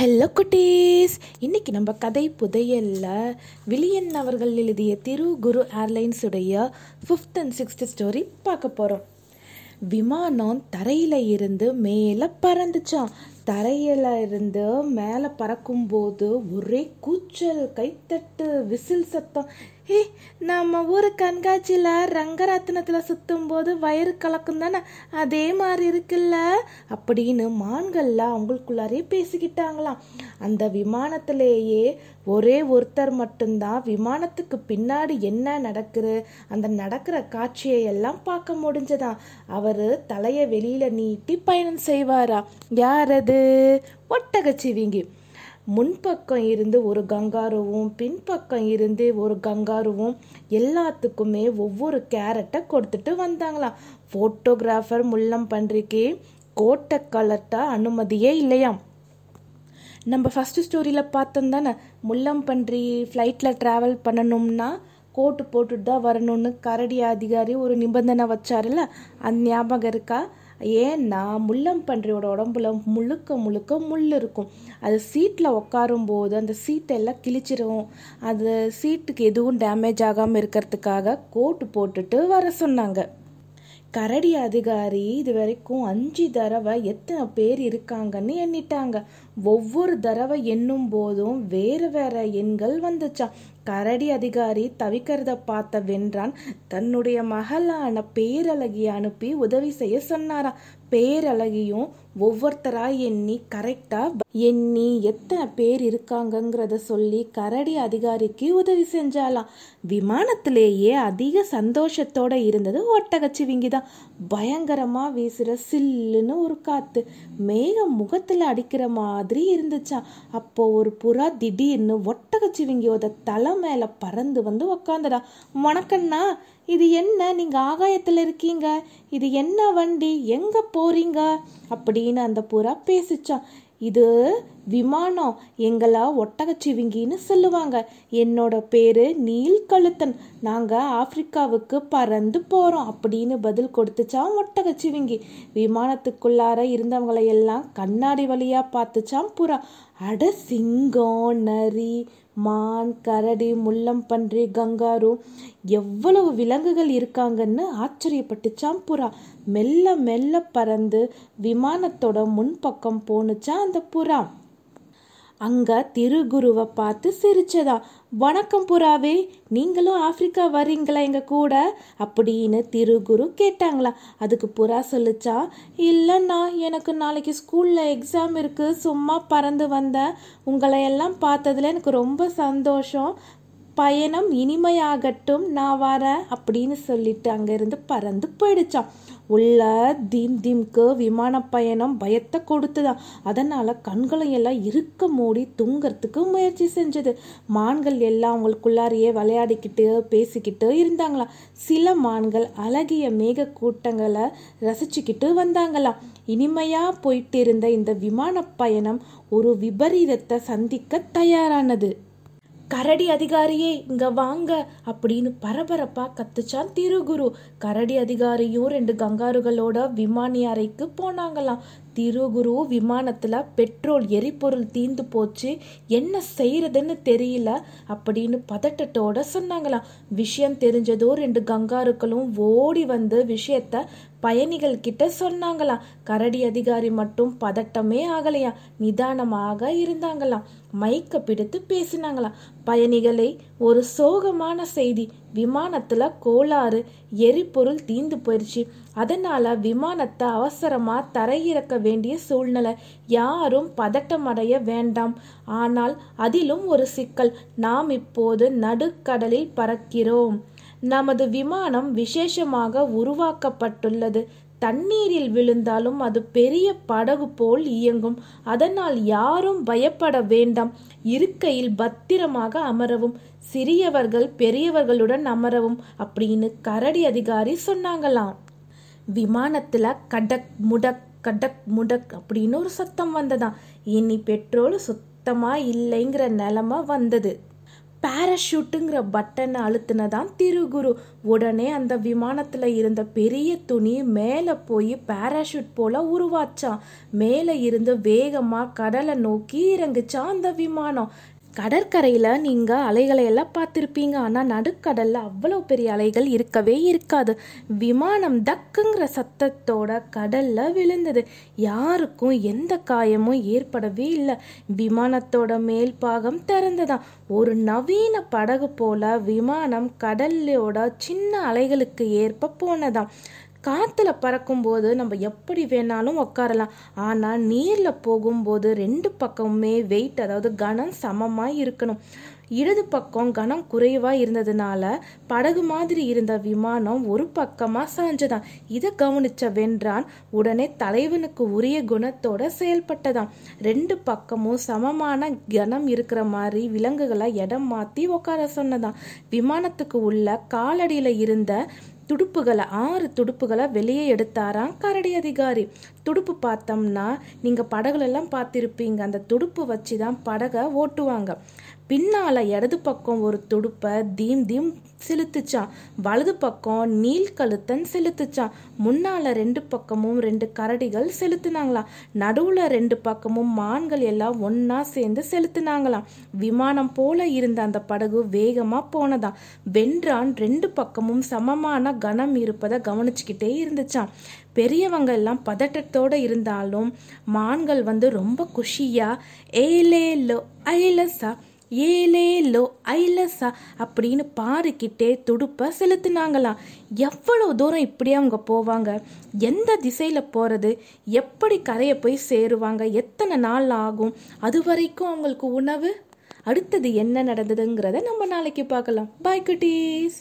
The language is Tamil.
ஹலோ குட்டீஸ். இன்னைக்கு நம்ம கதை புதையல்ல. விலியன் அவர்கள் எழுதிய திரு குரு ஏர்லைன்ஸ் உடைய ஃபிஃப்த் அண்ட் சிக்ஸ்த் ஸ்டோரி பார்க்க போகிறோம் விமானம் தரையில் இருந்து மேலே பறந்துச்சான் தரையில் இருந்து மேலே பறக்கும்போது ஒரே கூச்சல் கைத்தட்டு விசில் சத்தம். ஹே நம்ம ஊர் கண்காட்சியில் ரங்கராத்தினத்தில் சுற்றும் போது வயிறு கலக்கும் தானே? அதே மாதிரி இருக்குல்ல. அப்படின்னு மான்கள்லாம் அவங்களுக்குள்ளாரே பேசிக்கிட்டாங்களாம். அந்த விமானத்திலேயே ஒரே ஒருத்தர் மட்டும்தான் விமானத்துக்கு பின்னாடி என்ன நடக்குது அந்த நடக்கிற காட்சியை எல்லாம் பார்க்க முடிஞ்சதாம் அவர் தலையை வெளியில் நீட்டி பயணம் செய்வாரா? யார் அது? ஒட்டகச்சிவிங்கி. முன்பக்கம் இருந்து ஒரு கங்காருவும் பின்பக்கம் இருந்து ஒரு கங்காருவும் எல்லாத்துக்குமே ஒவ்வொரு கேரட்டை கொடுத்துட்டு வந்தாங்களாம். ஃபோட்டோகிராஃபர் முள்ளம் பன்றிக்கு கோட்டை கலட்ட அனுமதியே இல்லையாம். நம்ம ஃபஸ்ட்டு ஸ்டோரியில் பார்த்தோம் தானே முள்ளம் பன்றி ஃப்ளைட்டில் ட்ராவல் பண்ணணும்னா கோட்டு போட்டுட்டு தான் வரணும்னு கரடி அதிகாரி ஒரு நிபந்தனை வச்சாருல்ல? அந்த ஞாபகம் இருக்கா? ஏன்னா முள்ளம் பன்றியோட உடம்புல முழுக்க முழுக்க முள் இருக்கும். அது சீட்டில் உட்காரும்போது அந்த சீட்டை எல்லாம் கிழிச்சிரும். அது சீட்டுக்கு எதுவும் டேமேஜ் ஆகாமல் இருக்கிறதுக்காக கோட்டு போட்டுட்டு வர சொன்னாங்க. கரடி அதிகாரி இது வரைக்கும் அஞ்சு தடவை எத்தனை பேர் இருக்காங்கன்னு எண்ணிட்டாங்க. ஒவ்வொரு தடவை எண்ணும் போதும் வேறு வேற எண்கள் வந்துச்சான் கரடி அதிகாரி தவிக்கிறத பார்த்த வென்றான். தன்னுடைய மகளான பேரழகியை அனுப்பி உதவி செய்ய சொன்னாராம். பேரழகியும் ஒவ்வொருத்தராக எண்ணி கரெக்டா எண்ணி எத்தனை பேர் இருக்காங்கங்கிறத சொல்லி கரடி அதிகாரிக்கு உதவி செஞ்சாலாம் விமானத்திலேயே அதிக சந்தோஷத்தோட இருந்தது ஒட்டகச்சிவிங்கி தான் பயங்கரமா வீசுற சில்லுன்னு ஒரு காத்து. மேகம் முகத்துல அடிக்கிற மாதிரி மாதிரி இருந்துச்சாம் அப்போ ஒரு புறா திடீர்னு ஒட்டகச்சிவிங்கியோட தலை மேல பறந்து வந்து உக்காந்துடா வணக்கண்ணா இது என்ன? நீங்க ஆகாயத்துல இருக்கீங்க. இது என்ன வண்டி? எங்க போறீங்க? அப்படின்னு அந்த புறா பேசிச்சான் இது விமானம். எங்களா ஒட்டகச்சிவிங்கின்னு சொல்லுவாங்க. என்னோட பேரு நீல்கழுத்தன். நாங்க ஆப்பிரிக்காவுக்கு பறந்து போறோம் அப்படின்னு பதில் கொடுத்துச்சான் ஒட்டகச்சிவிங்கி. விமானத்துக்குள்ளார இருந்தவங்களை எல்லாம் கண்ணாடி வழியா பார்த்துச்சான் புறா. அட சிங்கம் நரி. மான் கரடி முள்ளம்பன்றி கங்காரு எவ்வளவு விலங்குகள் இருக்காங்கன்னு ஆச்சரியப்பட்டுச்சான் புறா மெல்ல மெல்ல பறந்து விமானத்தோட முன்பக்கம் போனுச்சான் அந்த புறா. அங்க திருகுருவை பார்த்து சிரிச்சதா? வணக்கம் புறாவே நீங்களும் ஆப்பிரிக்கா வரீங்களா எங்க கூட? அப்படின்னு திருகுரு கேட்டாங்களா. அதுக்கு புறா சொல்லிச்சா இல்லைண்ணா எனக்கு நாளைக்கு ஸ்கூல்ல எக்ஸாம் இருக்கு சும்மா பறந்து வந்தேன். உங்களை எல்லாம் பார்த்ததுல எனக்கு ரொம்ப சந்தோஷம். பயணம் இனிமையாகட்டும் நான் வரேன் அப்படின்னு சொல்லிட்டு அங்கேருந்து பறந்து போயிடுச்சான் உள்ள தீம் தீம்க்கு விமான பயணம் பயத்தை கொடுத்துதான். அதனால கண்களை எல்லாம் இருக்க மூடி தூங்கறதுக்கு முயற்சி செஞ்சது. மான்கள் எல்லாம் அவங்களுக்குள்ளாரையே விளையாடிக்கிட்டு பேசிக்கிட்டு இருந்தாங்களாம். சில மான்கள் அழகிய மேக கூட்டங்களை ரசிச்சுக்கிட்டு வந்தாங்களாம். இனிமையா போயிட்டு இருந்த இந்த விமான பயணம் ஒரு விபரீதத்தை சந்திக்க தயாரானது. கரடி அதிகாரியே இங்க வாங்க அப்படின்னு பரபரப்பா கத்துச்சான் திருகுரு. கரடி அதிகாரியும் ரெண்டு கங்காருகளோட விமானி அறைக்கு போனாங்களாம். திருகுரு விமானத்துல பெட்ரோல் எரிபொருள் தீந்து போச்சு. என்ன செய்யறதுன்னு தெரியல அப்படின்னு பதட்டத்தோட சொன்னாங்களாம். விஷயம் தெரிஞ்சதோ ரெண்டு கங்காருக்களும் ஓடி வந்து விஷயத்த பயணிகள் கிட்ட சொன்னாங்களாம். கரடி அதிகாரி மட்டும் பதட்டமே ஆகலையா நிதானமாக இருந்தாங்களாம். மைக்கை பிடித்து பேசினாங்களாம். பயணிகளை ஒரு சோகமான செய்தி. விமானத்தில் கோளாறு எரிபொருள் தீந்து போயிடுச்சு அதனால விமானத்தை அவசரமா தரையிறக்க வேண்டிய சூழ்நிலை. யாரும் பதட்டமடைய வேண்டாம். ஆனால் அதிலும் ஒரு சிக்கல். நாம் இப்போது நடுக்கடலில் பறக்கிறோம். நமது விமானம் விசேஷமாக உருவாக்கப்பட்டுள்ளது. தண்ணீரில் விழுந்தாலும் அது பெரிய படகு போல் இயங்கும். அதனால் யாரும் பயப்பட வேண்டாம். இருக்கையில் பத்திரமாக அமரவும் சிறியவர்கள் பெரியவர்களுடன் அமரவும் அப்படின்னு கரடி அதிகாரி சொன்னாங்களாம். விமானத்துல கடக் முடக் கடக் முடக் அப்படின்னு ஒரு சத்தம் வந்ததாம். இனி பெட்ரோல் சுத்தமா இல்லைங்கிற நிலமை வந்தது. பேராஷூட்டுங்கிற பட்டனை அழுத்தினதான் திருகுரு. உடனே அந்த விமானத்தில் இருந்த பெரிய துணி மேலே போய் பேராஷூட் போல உருவாச்சான். மேலே இருந்து வேகமாக கடலை நோக்கி இறங்குச்சான் அந்த விமானம். கடற்கரையில் நீங்கள் அலைகளை எல்லாம் பார்த்துருப்பீங்க. ஆனால் நடுக்கடலில் அவ்வளோ பெரிய அலைகள் இருக்கவே இருக்காது. விமானம் தக்குங்கிற சத்தத்தோட கடலில் விழுந்தது. யாருக்கும் எந்த காயமும் ஏற்படவே இல்லை. விமானத்தோட மேல் பாகம் திறந்ததான். ஒரு நவீன படகு போல விமானம் கடலோட சின்ன அலைகளுக்கு ஏற்ப போனதாம். காற்றுல பறக்கும்போது நம்ம எப்படி வேணாலும் உட்காரலாம் ஆனால் நீரில் போகும்போது ரெண்டு பக்கமுமே வெயிட் அதாவது கனம் சமமாக இருக்கணும். இடது பக்கம் கனம் குறைவாக இருந்ததுனால படகு மாதிரி இருந்த விமானம் ஒரு பக்கமாக சாஞ்சதாம் இதை கவனிச்ச வென்றான் உடனே தலைவனுக்கு உரிய குணத்தோட செயல்பட்டதாம் ரெண்டு பக்கமும் சமமான கனம் இருக்கிற மாதிரி விலங்குகளை இடம் மாற்றி உட்கார சொன்னதாம் விமானத்துக்கு உள்ள காலடியில் இருந்த துடுப்புகளை ஆறு துடுப்புகளை வெளியே எடுத்தாராம் கரடி அதிகாரி. துடுப்பு பார்த்தோம்னா நீங்கள் படகுலெல்லாம் பார்த்துருப்பீங்க. அந்த துடுப்பு வச்சு தான் படகை ஓட்டுவாங்க. பின்னால் இடது பக்கம் ஒரு துடுப்பை தீம் தீம் செலுத்துச்சான் வலது பக்கம் நீல் கழுத்தன் செலுத்துச்சான் முன்னால் ரெண்டு பக்கமும் ரெண்டு கரடிகள் செலுத்துனாங்களாம். நடுவில் ரெண்டு பக்கமும் மான்கள் எல்லாம் ஒன்றா சேர்ந்து செலுத்துனாங்களாம். விமானம் போல இருந்த அந்த படகு வேகமாக போனதாம். வென்றான் ரெண்டு பக்கமும் சமமான கனம் இருப்பதை கவனிச்சுக்கிட்டே இருந்துச்சான் பெரியவங்க எல்லாம் பதட்டத்தோடு இருந்தாலும் மான்கள் வந்து ரொம்ப குஷியா ஏலே லோ ஐலசா ஏலே லோ ஐலசா அப்படின்னு பாடிக்கிட்டே துடுப்பை செலுத்துனாங்களாம். எவ்வளோ தூரம் இப்படி அவங்க போவாங்க? எந்த திசையில் போகிறது எப்படி கரையை போய் சேருவாங்க? எத்தனை நாள் ஆகும்? அது வரைக்கும் அவங்களுக்கு உணவு? அடுத்தது என்ன நடந்ததுங்கிறத நம்ம நாளைக்கு பார்க்கலாம். பாய் குட்டீஸ்